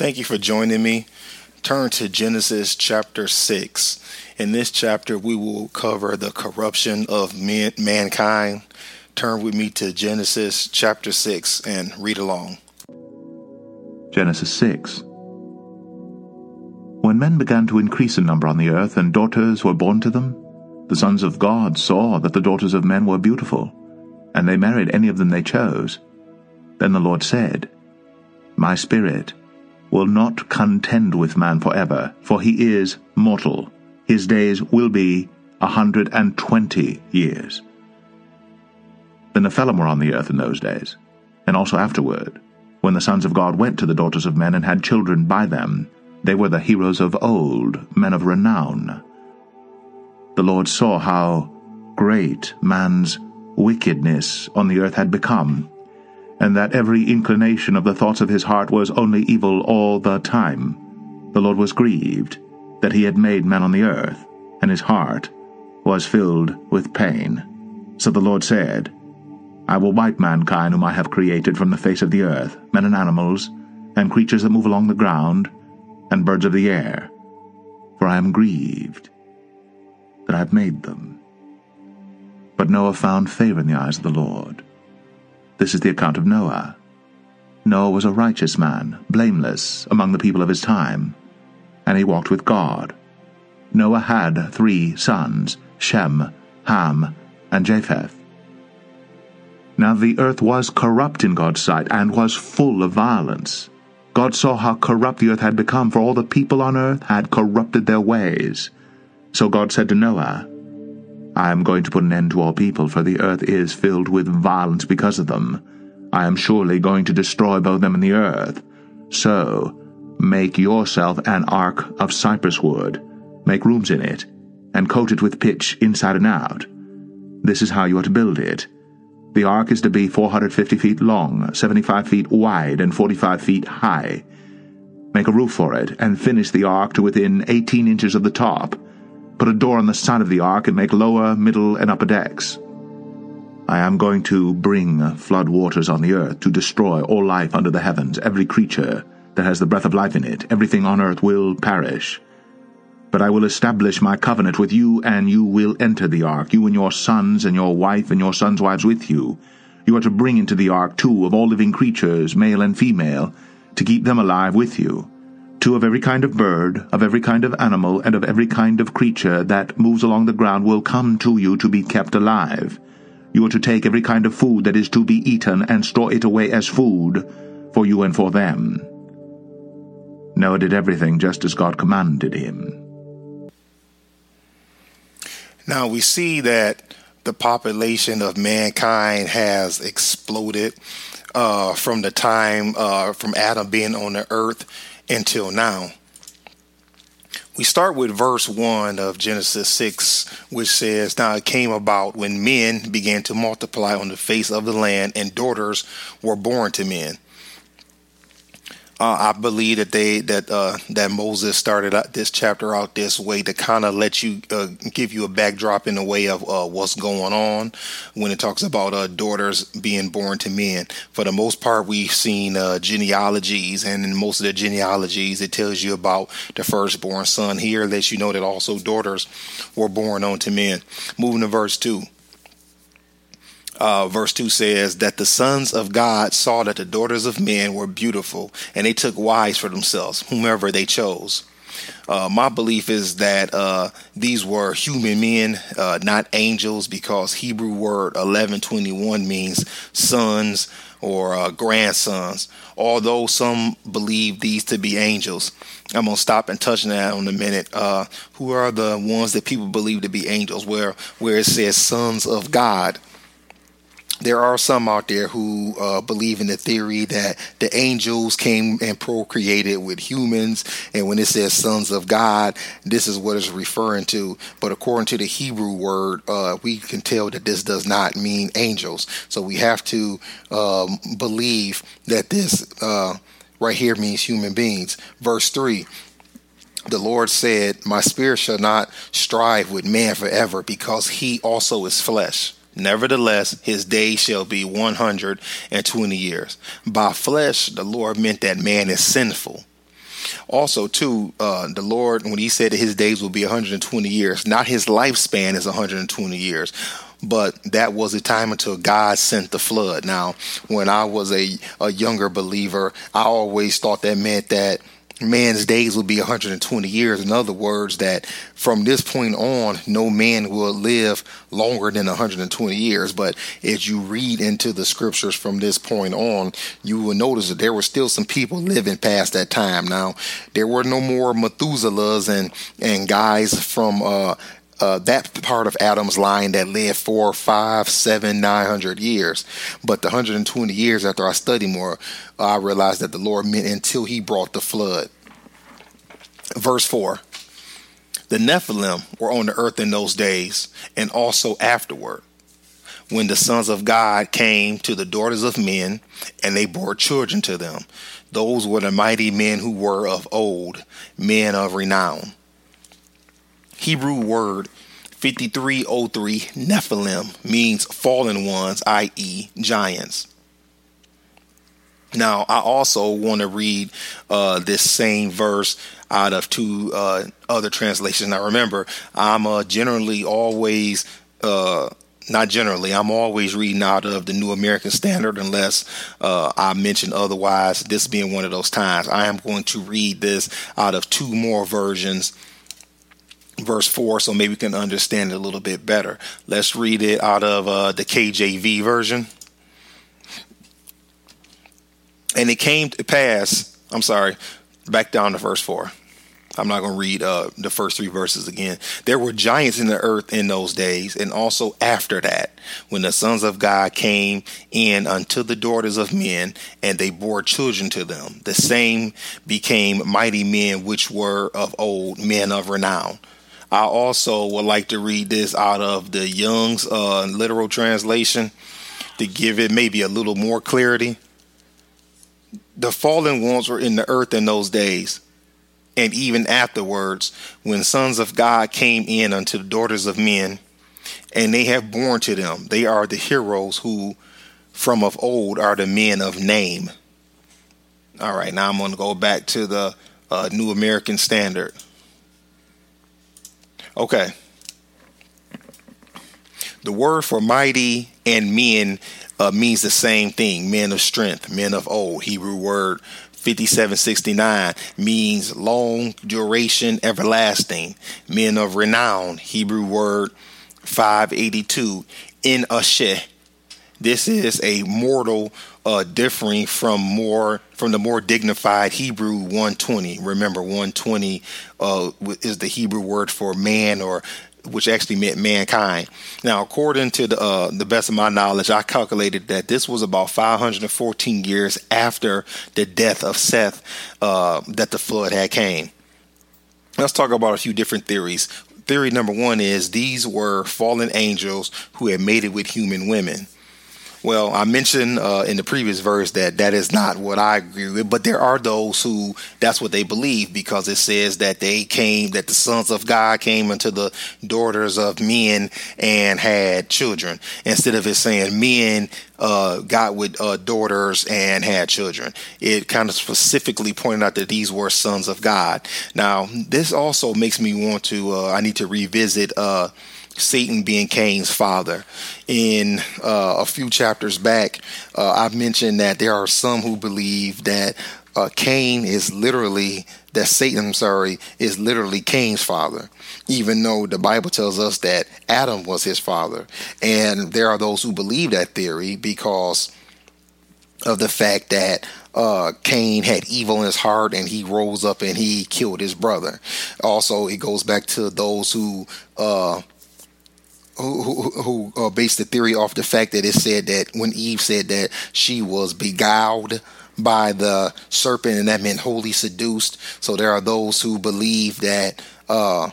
Thank you for joining me. Turn to Genesis chapter 6. In this chapter, we will cover the corruption of man- mankind. Turn with me to Genesis chapter 6 and read along. Genesis 6 When men began to increase in number on the earth, and daughters were born to them, the sons of God saw that the daughters of men were beautiful, and they married any of them they chose. Then the Lord said, My spirit will not contend with man forever, for he is mortal. His days will be a hundred and twenty years. The Nephilim were on the earth in those days, and also afterward, when the sons of God went to the daughters of men and had children by them. They were the heroes of old, men of renown. The Lord saw how great man's wickedness on the earth had become, and that every inclination of the thoughts of his heart was only evil all the time. The Lord was grieved that he had made man on the earth, and his heart was filled with pain. So the Lord said, I will wipe mankind whom I have created from the face of the earth, men and animals, and creatures that move along the ground, and birds of the air, for I am grieved that I have made them. But Noah found favor in the eyes of the Lord. This is the account of Noah. Noah was a righteous man, blameless among the people of his time, and he walked with God. Noah had three sons, Shem, Ham, and Japheth. Now the earth was corrupt in God's sight, and was full of violence. God saw how corrupt the earth had become, for all the people on earth had corrupted their ways. So God said to Noah, I am going to put an end to all people, for the earth is filled with violence because of them. I am surely going to destroy both them and the earth. So, make yourself an ark of cypress wood, make rooms in it, and coat it with pitch inside and out. This is how you are to build it. The ark is to be 450 feet long, 75 feet wide, and 45 feet high. Make a roof for it, and finish the ark to within 18 inches of the top put a door on the side of the ark and make lower, middle, and upper decks. I am going to bring flood waters on the earth to destroy all life under the heavens, every creature that has the breath of life in it, everything on earth will perish. But I will establish my covenant with you, and you will enter the ark, you and your sons, and your wife, and your sons' wives with you. You are to bring into the ark two of all living creatures, male and female, to keep them alive with you two of every kind of bird, of every kind of animal, and of every kind of creature that moves along the ground will come to you to be kept alive. You are to take every kind of food that is to be eaten and store it away as food for you and for them. Noah did everything just as God commanded him. Now we see that the population of mankind has exploded uh, from the time uh, from Adam being on the earth until now. We start with verse 1 of Genesis 6, which says, Now it came about when men began to multiply on the face of the land, and daughters were born to men. Uh, I believe that they that uh, that Moses started this chapter out this way to kind of let you uh, give you a backdrop in the way of uh, what's going on when it talks about uh, daughters being born to men. For the most part, we've seen uh, genealogies, and in most of the genealogies, it tells you about the firstborn son. Here, lets you know that also daughters were born unto men. Moving to verse two uh, verse 2 says that the sons of God saw that the daughters of men were beautiful, and they took wives for themselves, whomever they chose. Uh, my belief is that uh, these were human men, uh, not angels, because Hebrew word 1121 means sons or uh, grandsons. Although some believe these to be angels, I'm gonna stop and touch on that in a minute. Uh, who are the ones that people believe to be angels? Where where it says sons of God there are some out there who uh, believe in the theory that the angels came and procreated with humans, and when it says sons of God, this is what it's referring to. But according to the Hebrew word, uh, we can tell that this does not mean angels. So we have to um, believe that this uh, right here means human beings. Verse 3 the Lord said, My spirit shall not strive with man forever, because he also is flesh. Nevertheless, his days shall be 120 years. By flesh, the Lord meant that man is sinful. Also, too, uh, the Lord, when He said that His days will be 120 years, not His lifespan is 120 years but that was the time until God sent the flood. Now, when I was a, a younger believer, I always thought that meant that man's days will be 120 years. In other words, that from this point on, no man will live longer than 120 years. But as you read into the scriptures from this point on, you will notice that there were still some people living past that time. Now, there were no more Methuselahs and, and guys from, uh, uh, that part of Adam's line that lived four, five, seven, nine hundred years. But the 120 years after I studied more, I realized that the Lord meant until he brought the flood. Verse 4 The Nephilim were on the earth in those days and also afterward. When the sons of God came to the daughters of men, and they bore children to them, those were the mighty men who were of old, men of renown. Hebrew word 5303 Nephilim means fallen ones, i.e., giants. Now, I also want to read uh, this same verse out of two uh, other translations. Now, remember, I'm uh, generally always, uh, not generally, I'm always reading out of the New American Standard unless uh, I mention otherwise. This being one of those times, I am going to read this out of two more versions verse 4 so maybe we can understand it a little bit better. Let's read it out of uh, the KJV version. And it came to pass, I'm sorry, back down to verse 4. I'm not going to read uh, the first three verses again. There were giants in the earth in those days, and also after that, when the sons of God came in unto the daughters of men, and they bore children to them. The same became mighty men which were of old, men of renown. I also would like to read this out of the Young's uh, literal translation to give it maybe a little more clarity. The fallen ones were in the earth in those days, and even afterwards, when sons of God came in unto the daughters of men, and they have borne to them. They are the heroes who, from of old, are the men of name. All right, now I'm going to go back to the uh, New American Standard. Okay. The word for mighty and men uh, means the same thing men of strength, men of old. Hebrew word 5769 means long duration, everlasting. Men of renown. Hebrew word 582 Enosh. This is a mortal uh, differing from more from the more dignified Hebrew 120. Remember, 120 uh, is the Hebrew word for man, or which actually meant mankind. Now, according to the uh, the best of my knowledge, I calculated that this was about 514 years after the death of Seth uh, that the flood had came. Let's talk about a few different theories. Theory number one is these were fallen angels who had mated with human women. Well, I mentioned uh, in the previous verse that that is not what I agree with, but there are those who that's what they believe because it says that they came, that the sons of God came unto the daughters of men and had children, instead of it saying men uh, got with uh, daughters and had children. It kind of specifically pointed out that these were sons of God. Now, this also makes me want to, uh, I need to revisit uh, Satan being Cain's father. In uh, a few chapters back, uh, I've mentioned that there are some who believe that uh, Cain is literally that Satan, I'm sorry, is literally Cain's father, even though the Bible tells us that Adam was his father. And there are those who believe that theory because of the fact that uh, Cain had evil in his heart and he rose up and he killed his brother. Also, it goes back to those who uh, who, who, uh, based the theory off the fact that it said that when Eve said that she was beguiled by the serpent and that meant wholly seduced. So there are those who believe that uh,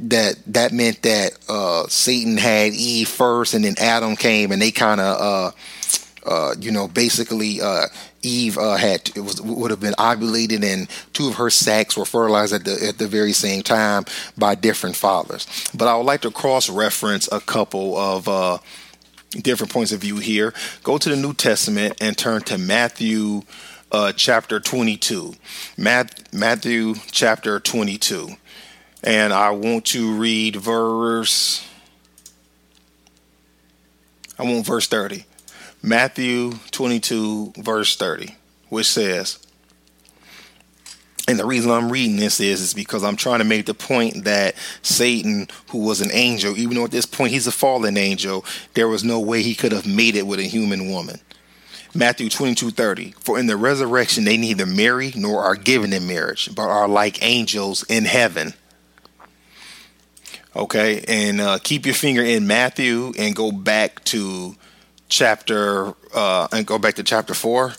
that that meant that uh, Satan had Eve first and then Adam came and they kind of uh, you know basically uh, Eve uh, had it was would have been ovulated, and two of her sacs were fertilized at the at the very same time by different fathers. But I would like to cross reference a couple of uh, different points of view here. Go to the New Testament and turn to Matthew uh, chapter 22. Matthew chapter 22. And I want to read verse. I want verse 30. Matthew 22, verse 30, which says, and the reason I'm reading this is, is because I'm trying to make the point that Satan, who was an angel, even though at this point he's a fallen angel, there was no way he could have made it with a human woman. Matthew 22 30. For in the resurrection they neither marry nor are given in marriage, but are like angels in heaven. Okay, and uh, keep your finger in Matthew and go back to chapter uh, and go back to chapter 4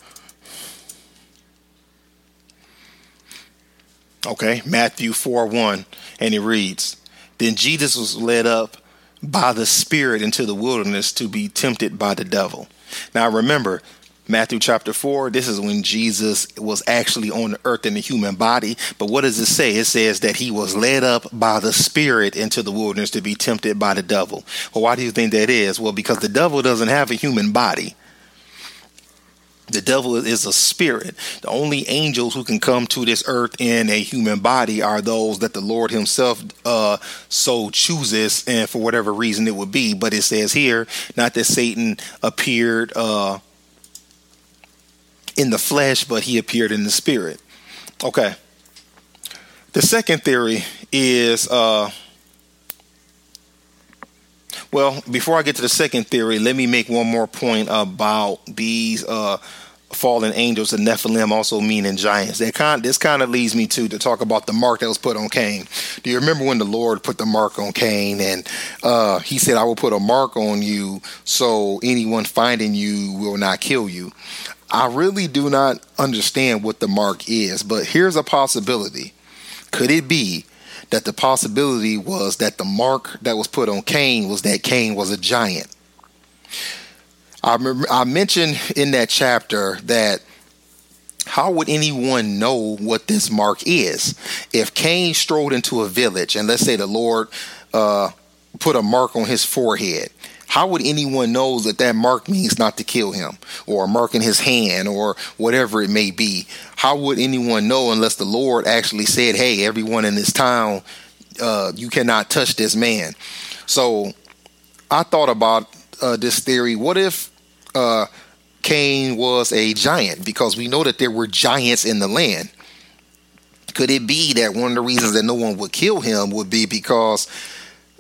Okay, Matthew 4 1, and it reads Then Jesus was led up by the Spirit into the wilderness to be tempted by the devil. Now remember, Matthew chapter 4, this is when Jesus was actually on the earth in a human body. But what does it say? It says that he was led up by the Spirit into the wilderness to be tempted by the devil. Well, why do you think that is? Well, because the devil doesn't have a human body. The devil is a spirit. The only angels who can come to this earth in a human body are those that the Lord Himself uh, so chooses, and for whatever reason it would be. But it says here, not that Satan appeared uh, in the flesh, but he appeared in the spirit. Okay. The second theory is. Uh, well, before I get to the second theory, let me make one more point about these uh, fallen angels and Nephilim, also meaning giants. That kind, this kind of leads me to to talk about the mark that was put on Cain. Do you remember when the Lord put the mark on Cain and uh, He said, "I will put a mark on you, so anyone finding you will not kill you." I really do not understand what the mark is, but here's a possibility. Could it be that the possibility was that the mark that was put on Cain was that Cain was a giant. I, I mentioned in that chapter that how would anyone know what this mark is? If Cain strode into a village and let's say the Lord uh, put a mark on his forehead, how would anyone know that that mark means not to kill him or a mark in his hand or whatever it may be? How would anyone know unless the Lord actually said, hey, everyone in this town, uh, you cannot touch this man? So I thought about uh, this theory. What if uh, Cain was a giant? Because we know that there were giants in the land. Could it be that one of the reasons that no one would kill him would be because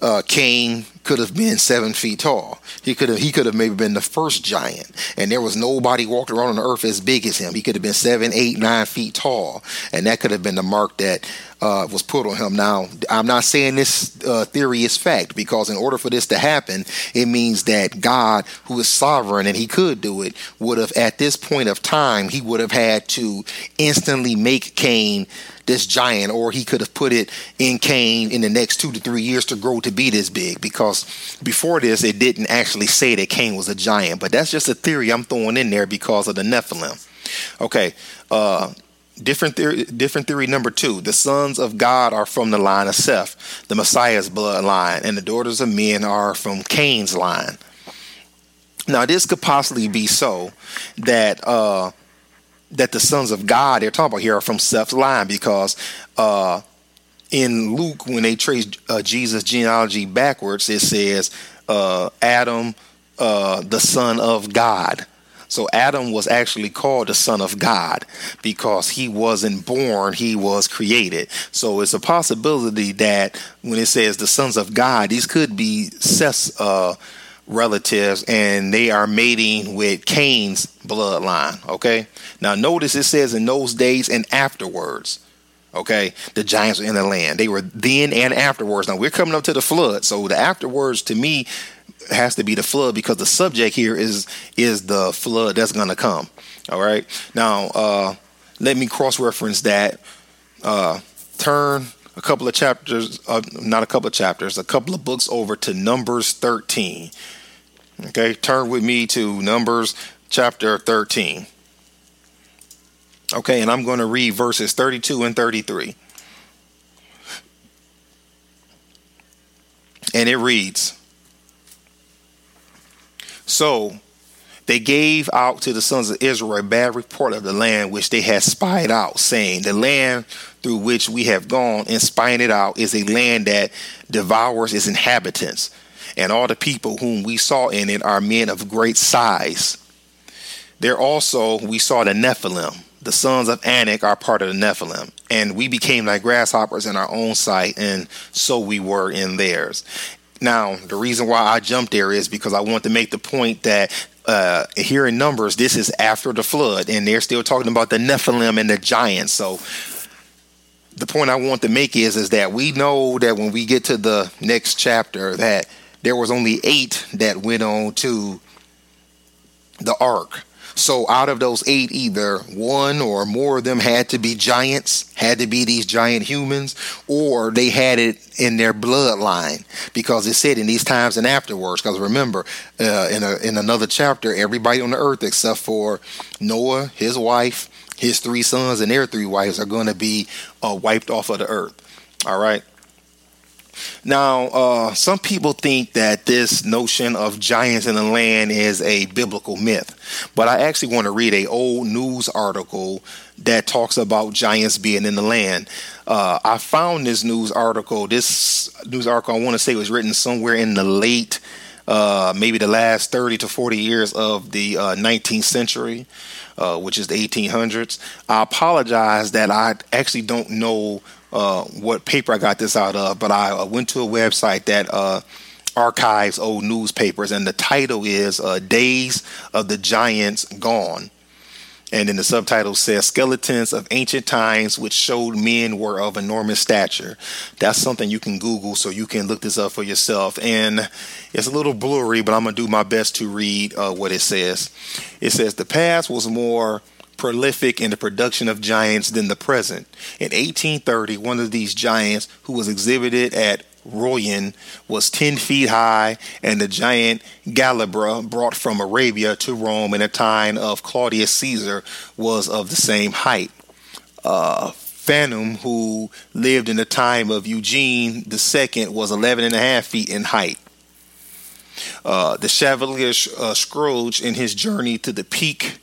uh, Cain could have been seven feet tall. He could have he could have maybe been the first giant, and there was nobody walked around on the earth as big as him. He could have been seven, eight, nine feet tall, and that could have been the mark that uh, was put on him. Now, I'm not saying this uh, theory is fact because in order for this to happen, it means that God, who is sovereign and He could do it, would have at this point of time He would have had to instantly make Cain this giant, or he could have put it in Cain in the next two to three years to grow to be this big. Because before this, it didn't actually say that Cain was a giant, but that's just a theory I'm throwing in there because of the Nephilim. Okay, uh, different theory. Different theory number two: the sons of God are from the line of Seth, the Messiah's bloodline, and the daughters of men are from Cain's line. Now, this could possibly be so that. Uh, that the sons of God they're talking about here are from Seth's line because uh, in Luke, when they trace uh, Jesus' genealogy backwards, it says uh, Adam, uh, the son of God. So Adam was actually called the son of God because he wasn't born, he was created. So it's a possibility that when it says the sons of God, these could be Seth's uh, relatives and they are mating with Cain's bloodline. Okay. Now notice it says in those days and afterwards. Okay, the giants were in the land. They were then and afterwards. Now we're coming up to the flood, so the afterwards to me has to be the flood because the subject here is is the flood that's going to come. All right. Now uh, let me cross reference that. Uh, turn a couple of chapters, uh, not a couple of chapters, a couple of books over to Numbers 13. Okay, turn with me to Numbers chapter 13. Okay, and I'm going to read verses 32 and 33. And it reads So they gave out to the sons of Israel a bad report of the land which they had spied out, saying, The land through which we have gone and spying it out is a land that devours its inhabitants. And all the people whom we saw in it are men of great size. There also we saw the Nephilim. The sons of Anak are part of the Nephilim. And we became like grasshoppers in our own sight, and so we were in theirs. Now, the reason why I jumped there is because I want to make the point that uh, here in Numbers, this is after the flood, and they're still talking about the Nephilim and the giants. So, the point I want to make is is that we know that when we get to the next chapter, that there was only eight that went on to the ark. So out of those eight, either one or more of them had to be giants, had to be these giant humans, or they had it in their bloodline because it said in these times and afterwards. Because remember, uh, in a, in another chapter, everybody on the earth except for Noah, his wife, his three sons, and their three wives are going to be uh, wiped off of the earth. All right. Now, uh, some people think that this notion of giants in the land is a biblical myth, but I actually want to read a old news article that talks about giants being in the land. Uh, I found this news article. This news article, I want to say, was written somewhere in the late, uh, maybe the last 30 to 40 years of the 19th uh, century. Uh, which is the 1800s. I apologize that I actually don't know uh, what paper I got this out of, but I uh, went to a website that uh, archives old newspapers, and the title is uh, Days of the Giants Gone. And then the subtitle says Skeletons of Ancient Times, which showed men were of enormous stature. That's something you can Google so you can look this up for yourself. And it's a little blurry, but I'm going to do my best to read uh, what it says. It says the past was more prolific in the production of giants than the present. In 1830, one of these giants, who was exhibited at Royan, was 10 feet high, and the giant Galabra, brought from Arabia to Rome in the time of Claudius Caesar, was of the same height. Uh, Phantom, who lived in the time of Eugene II, was 11 and a half feet in height. Uh, the Chevalier uh, Scrooge, in his journey to the peak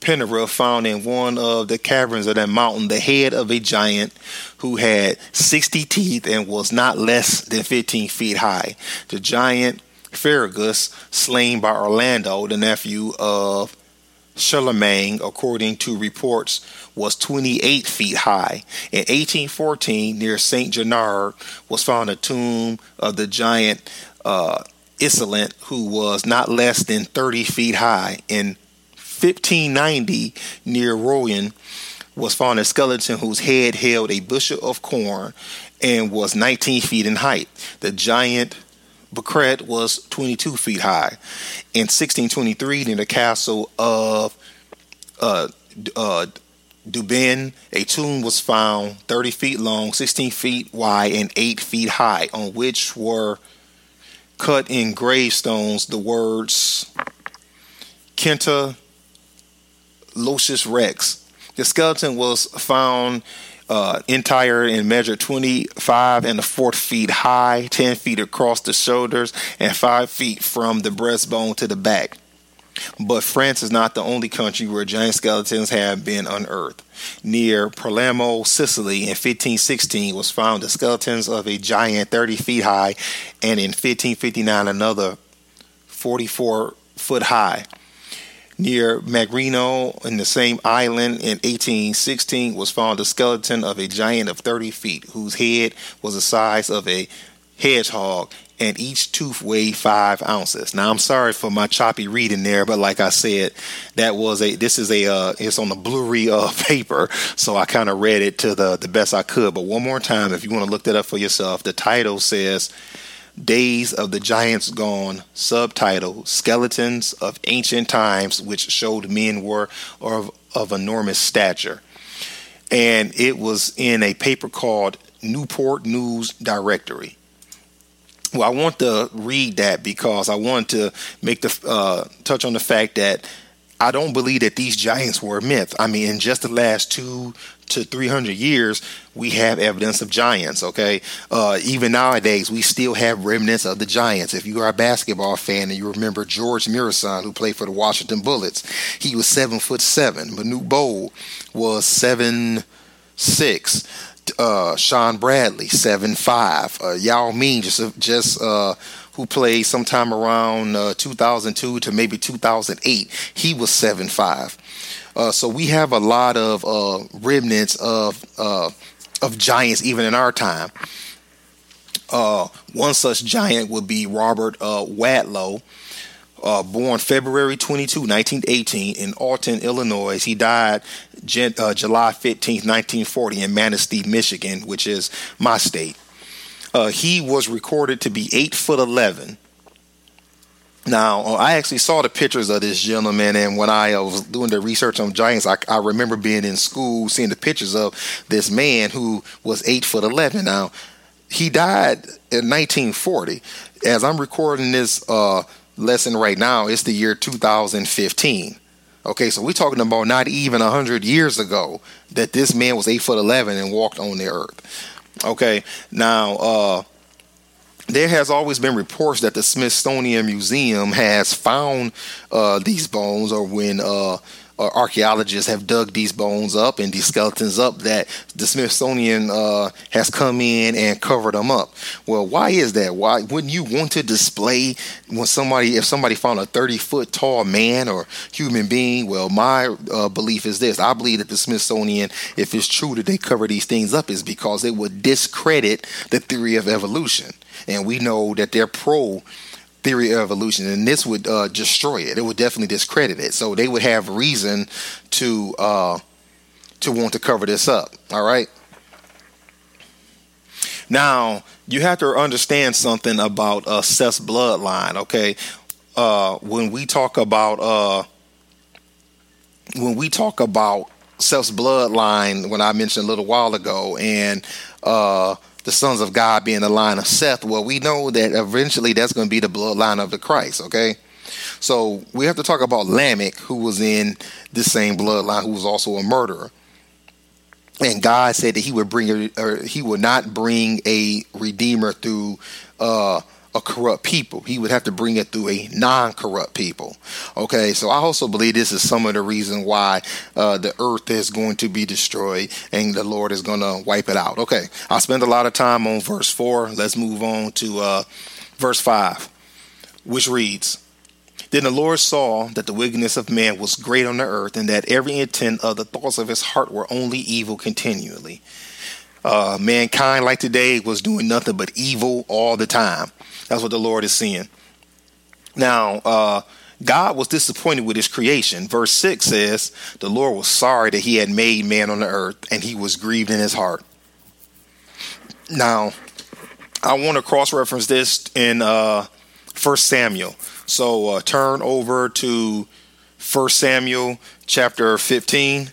Pendereth found in one of the caverns of that mountain the head of a giant who had 60 teeth and was not less than 15 feet high. The giant Ferragus, slain by Orlando, the nephew of Charlemagne, according to reports, was 28 feet high. In 1814, near St. Gennard, was found a tomb of the giant uh, Isolent, who was not less than 30 feet high. In 1590, near Royan, was found a skeleton whose head held a bushel of corn and was 19 feet in height. The giant Bacret was 22 feet high. In 1623, near the castle of uh, uh, Dubin, a tomb was found 30 feet long, 16 feet wide, and 8 feet high, on which were cut in gravestones the words Kenta Lucius Rex. The skeleton was found uh, entire and measured 25 and a fourth feet high, 10 feet across the shoulders, and 5 feet from the breastbone to the back. But France is not the only country where giant skeletons have been unearthed. Near Palermo, Sicily, in 1516 was found the skeletons of a giant 30 feet high, and in 1559 another 44 foot high near Magrino in the same island in 1816 was found a skeleton of a giant of 30 feet whose head was the size of a hedgehog and each tooth weighed five ounces. Now I'm sorry for my choppy reading there, but like I said, that was a this is a uh, it's on the blurry uh, paper, so I kind of read it to the the best I could. But one more time, if you want to look that up for yourself, the title says Days of the Giants Gone, subtitle Skeletons of Ancient Times, which showed men were of, of enormous stature. And it was in a paper called Newport News Directory. Well, I want to read that because I want to make the uh, touch on the fact that I don't believe that these giants were a myth. I mean, in just the last two to 300 years, we have evidence of giants, okay? Uh, even nowadays, we still have remnants of the giants. If you are a basketball fan and you remember George Muresan, who played for the Washington Bullets, he was seven foot seven. Manute Bol was seven six. Uh, Shawn Bradley, seven five. Uh, Yao Ming just just uh, who played sometime around uh, 2002 to maybe 2008. He was seven five. Uh, so we have a lot of uh, remnants of uh, of giants even in our time. Uh, one such giant would be Robert uh, Wadlow, uh, born February 22, 1918, in Alton, Illinois. He died Gen- July 15, 1940, in Manistee, Michigan, which is my state. he was recorded to be 8 foot 11 now, uh, I actually saw the pictures of this gentleman, and when I uh, was doing the research on giants, I, I, remember being in school seeing the pictures of this man who was eight foot eleven. Now, he died in 1940. As I'm recording this uh, lesson right now, it's the year 2015. Okay, so we're talking about not even hundred years ago that this man was eight foot eleven and walked on the earth. Okay, now. Uh, there has always been reports that the Smithsonian Museum has found uh, these bones, or when uh, archaeologists have dug these bones up and these skeletons up, that the Smithsonian uh, has come in and covered them up. Well, why is that? Why wouldn't you want to display when somebody, if somebody found a 30 foot tall man or human being? Well, my uh, belief is this: I believe that the Smithsonian, if it's true that they cover these things up, is because it would discredit the theory of evolution and we know that they're pro theory of evolution, and this would uh, destroy it. It would definitely discredit it. So they would have reason to uh, to want to cover this up. All right. Now you have to understand something about uh, Seth's bloodline. Okay, uh, when we talk about uh, when we talk about Seth's bloodline, when I mentioned a little while ago, and uh, the sons of God being the line of Seth, well, we know that eventually that's going to be the bloodline of the Christ, okay? So we have to talk about Lamech, who was in the same bloodline, who was also a murderer. And God said that He would bring, or He would not bring a redeemer through uh, a corrupt people. He would have to bring it through a non-corrupt people. Okay, so I also believe this is some of the reason why uh, the earth is going to be destroyed and the Lord is going to wipe it out. Okay, I spent a lot of time on verse four. Let's move on to uh, verse five, which reads. Then the Lord saw that the wickedness of man was great on the earth, and that every intent of the thoughts of his heart were only evil continually. Uh, mankind, like today, was doing nothing but evil all the time. That's what the Lord is seeing. Now, uh, God was disappointed with his creation. Verse 6 says, The Lord was sorry that he had made man on the earth, and he was grieved in his heart. Now, I want to cross reference this in uh, 1 Samuel. So uh, turn over to 1 Samuel chapter 15.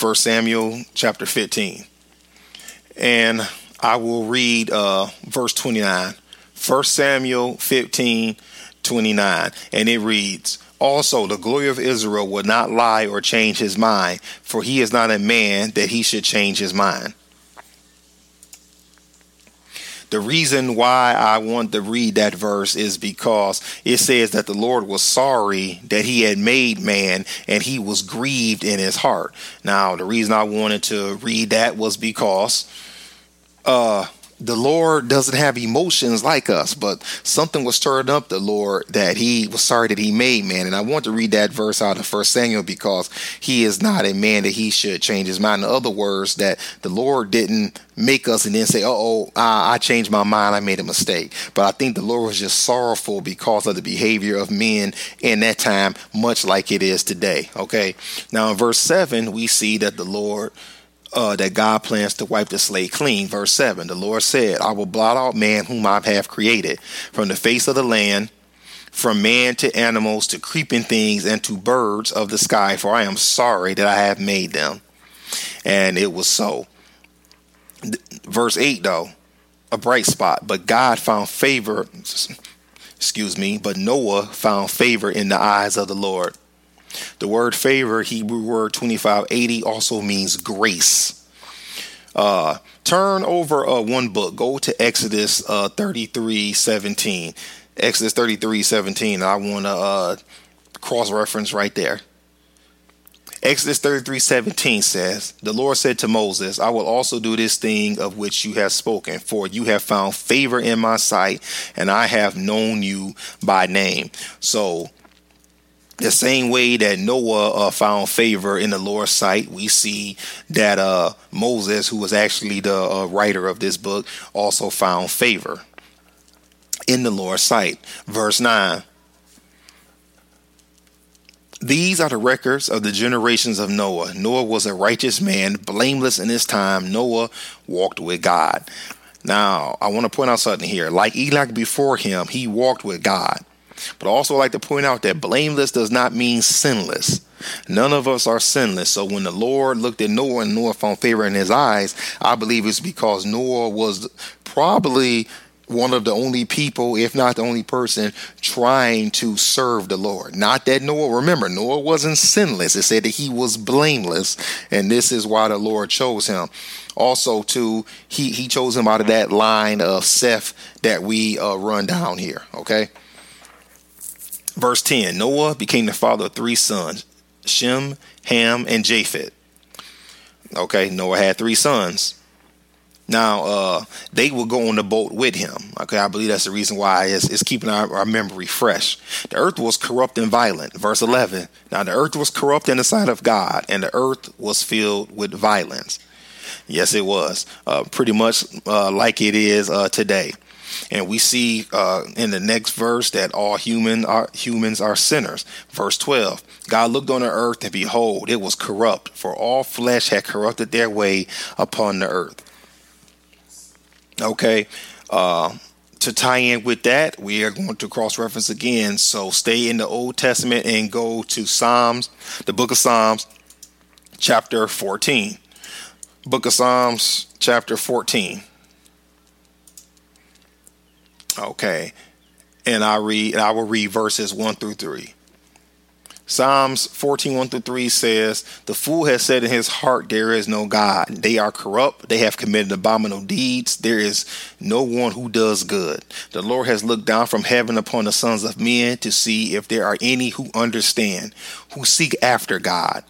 1 Samuel chapter 15. And I will read uh, verse 29. 1 Samuel 15 29. And it reads, Also, the glory of Israel would not lie or change his mind, for he is not a man that he should change his mind. The reason why I want to read that verse is because it says that the Lord was sorry that he had made man and he was grieved in his heart. Now, the reason I wanted to read that was because uh, the Lord doesn't have emotions like us, but something was stirred up the Lord that he was sorry that he made man. And I want to read that verse out of First Samuel because he is not a man that he should change his mind. In other words, that the Lord didn't make us and then say, oh, I changed my mind. I made a mistake. But I think the Lord was just sorrowful because of the behavior of men in that time, much like it is today. Okay. Now in verse 7, we see that the Lord uh, that God plans to wipe the slate clean. Verse 7 The Lord said, I will blot out man whom I have created from the face of the land, from man to animals to creeping things and to birds of the sky, for I am sorry that I have made them. And it was so. Verse 8, though, a bright spot, but God found favor, excuse me, but Noah found favor in the eyes of the Lord. The word favor, Hebrew word 2580, also means grace. Uh, turn over uh, one book. Go to Exodus uh, 33 17. Exodus 33 17. I want to uh, cross reference right there. Exodus 33 17 says, The Lord said to Moses, I will also do this thing of which you have spoken, for you have found favor in my sight, and I have known you by name. So, the same way that Noah uh, found favor in the Lord's sight, we see that uh, Moses, who was actually the uh, writer of this book, also found favor in the Lord's sight. Verse 9 these are the records of the generations of Noah. Noah was a righteous man, blameless in his time. Noah walked with God. Now, I want to point out something here. Like Enoch before him, he walked with God. But I also like to point out that blameless does not mean sinless. None of us are sinless. So when the Lord looked at Noah and Noah found favor in his eyes, I believe it's because Noah was probably one of the only people, if not the only person, trying to serve the Lord. Not that Noah, remember, Noah wasn't sinless. It said that he was blameless, and this is why the Lord chose him. Also, too, he, he chose him out of that line of Seth that we uh, run down here, okay? Verse 10 Noah became the father of three sons Shem, Ham, and Japheth. Okay, Noah had three sons. Now, uh, they will go on the boat with him. Okay, I believe that's the reason why it's, it's keeping our, our, memory fresh. The earth was corrupt and violent. Verse 11. Now, the earth was corrupt in the sight of God, and the earth was filled with violence. Yes, it was. Uh, pretty much uh, like it is uh, today. And we see uh, in the next verse that all human are, humans are sinners. Verse 12 God looked on the earth, and behold, it was corrupt, for all flesh had corrupted their way upon the earth. Okay. Uh, to tie in with that, we are going to cross reference again. So stay in the Old Testament and go to Psalms, the book of Psalms, chapter 14. Book of Psalms, chapter 14. Okay. And I read and I will read verses 1 through 3. Psalms 14, 1 through 3 says, The fool has said in his heart, There is no God. They are corrupt. They have committed abominable deeds. There is no one who does good. The Lord has looked down from heaven upon the sons of men to see if there are any who understand, who seek after God.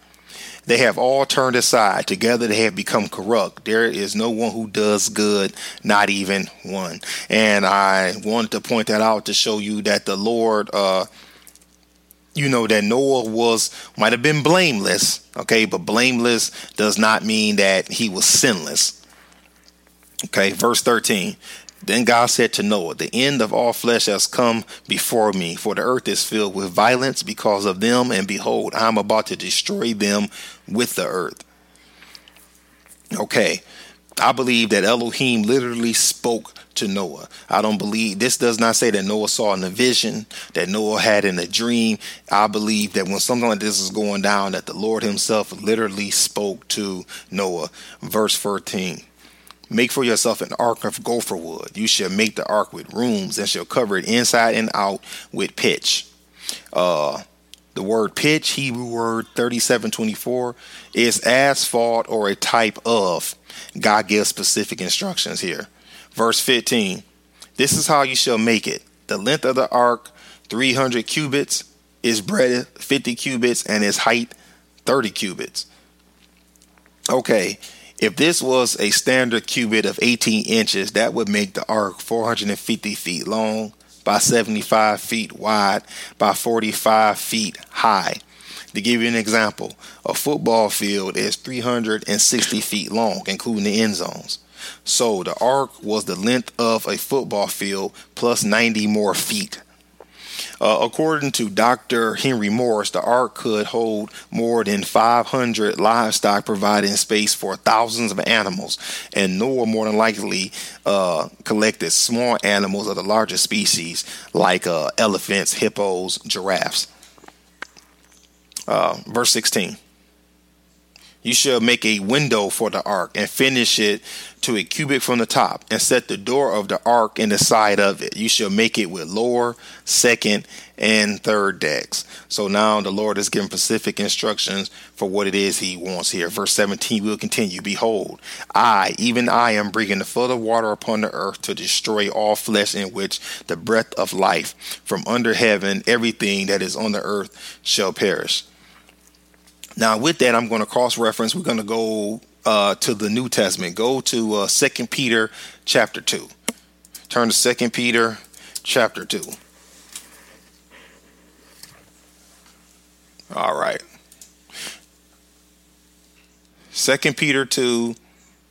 They have all turned aside. Together they have become corrupt. There is no one who does good, not even one. And I wanted to point that out to show you that the Lord, uh, you know that Noah was might have been blameless, okay, but blameless does not mean that he was sinless. Okay, verse 13. Then God said to Noah, The end of all flesh has come before me, for the earth is filled with violence because of them, and behold, I am about to destroy them with the earth. Okay, I believe that Elohim literally spoke to Noah. I don't believe this does not say that Noah saw in a vision, that Noah had in a dream. I believe that when something like this is going down, that the Lord Himself literally spoke to Noah. Verse 14. Make for yourself an ark of gopher wood. You shall make the ark with rooms and shall cover it inside and out with pitch. Uh, the word pitch, Hebrew word 3724, is asphalt or a type of. God gives specific instructions here. Verse 15 This is how you shall make it. The length of the ark, 300 cubits, its breadth 50 cubits, and its height 30 cubits. Okay, if this was a standard cubit of 18 inches, that would make the ark 450 feet long by 75 feet wide by 45 feet high. To give you an example, a football field is 360 feet long, including the end zones. So the ark was the length of a football field plus 90 more feet. Uh, according to Dr. Henry Morris, the ark could hold more than 500 livestock, providing space for thousands of animals. And Noah more than likely uh, collected small animals of the larger species, like uh, elephants, hippos, giraffes. Uh, verse 16. You shall make a window for the ark and finish it to a cubit from the top, and set the door of the ark in the side of it. You shall make it with lower, second, and third decks. So now the Lord is giving specific instructions for what it is He wants here. Verse 17 will continue Behold, I, even I, am bringing the flood of water upon the earth to destroy all flesh in which the breath of life from under heaven, everything that is on the earth shall perish. Now, with that, I'm going to cross reference. We're going to go uh, to the New Testament. Go to uh, 2 Peter chapter 2. Turn to 2 Peter chapter 2. All right. 2 Peter 2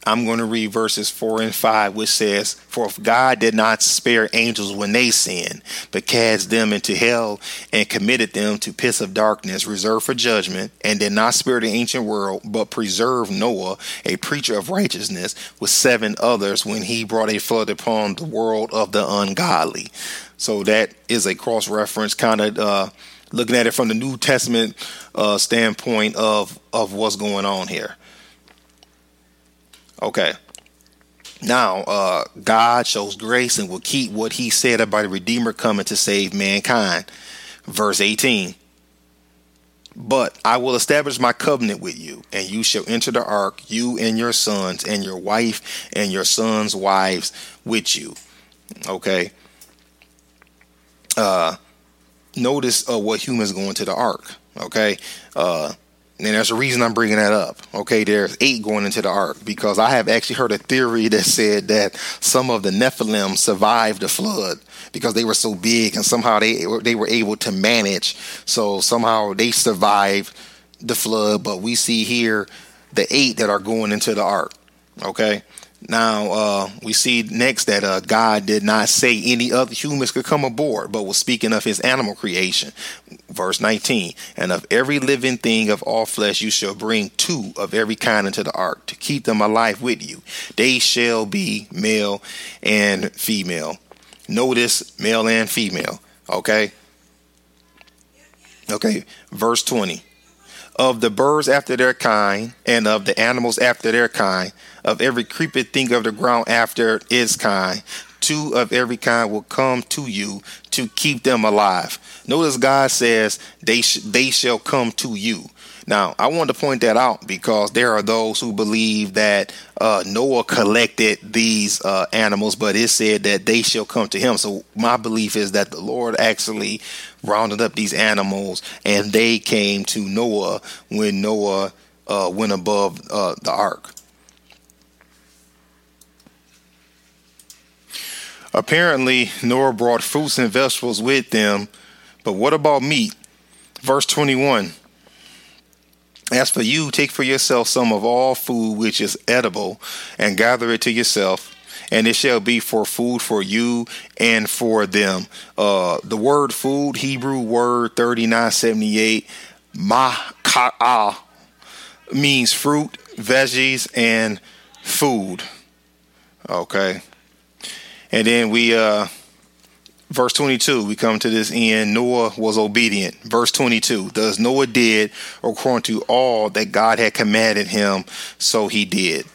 I'm going to read verses 4 and 5, which says, For if God did not spare angels when they sinned, but cast them into hell and committed them to pits of darkness reserved for judgment, and did not spare the ancient world, but preserved Noah, a preacher of righteousness, with seven others when he brought a flood upon the world of the ungodly. So that is a cross reference, kind of uh, looking at it from the New Testament uh, standpoint of, of what's going on here. Okay. Now, uh, God shows grace and will keep what he said about the Redeemer coming to save mankind. Verse 18. But I will establish my covenant with you, and you shall enter the ark, you and your sons, and your wife, and your sons' wives with you. Okay. Uh, notice uh, what humans go into the ark. Okay. Uh, and there's a reason I'm bringing that up. Okay, there's eight going into the ark because I have actually heard a theory that said that some of the Nephilim survived the flood because they were so big and somehow they they were able to manage. So somehow they survived the flood. But we see here the eight that are going into the ark. Okay, now uh, we see next that uh, God did not say any other humans could come aboard, but was speaking of His animal creation. Verse 19, and of every living thing of all flesh you shall bring two of every kind into the ark to keep them alive with you. They shall be male and female. Notice male and female. Okay. Okay. Verse 20 of the birds after their kind, and of the animals after their kind, of every creeping thing of the ground after its kind. Two of every kind will come to you to keep them alive. Notice God says they sh- they shall come to you. Now, I want to point that out because there are those who believe that uh, Noah collected these uh, animals, but it said that they shall come to him. So, my belief is that the Lord actually rounded up these animals and they came to Noah when Noah uh, went above uh, the ark. Apparently, Noah brought fruits and vegetables with them, but what about meat? Verse 21 As for you, take for yourself some of all food which is edible, and gather it to yourself, and it shall be for food for you and for them. Uh, the word food, Hebrew word 3978, ma'ka'ah, means fruit, veggies, and food. Okay. And then we, uh, verse 22, we come to this end. Noah was obedient. Verse 22, thus Noah did according to all that God had commanded him, so he did.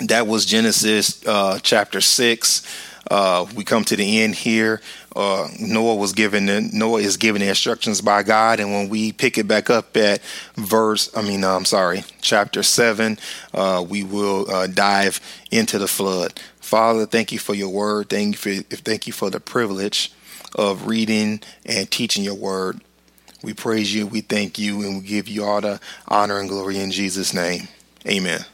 That was Genesis uh, chapter 6. Uh, we come to the end here. Uh, Noah was given the, Noah is given the instructions by God, and when we pick it back up at verse, I mean, I'm sorry, chapter seven, uh, we will uh, dive into the flood. Father, thank you for your word. Thank you for, thank you for the privilege of reading and teaching your word. We praise you, we thank you, and we give you all the honor and glory in Jesus' name. Amen.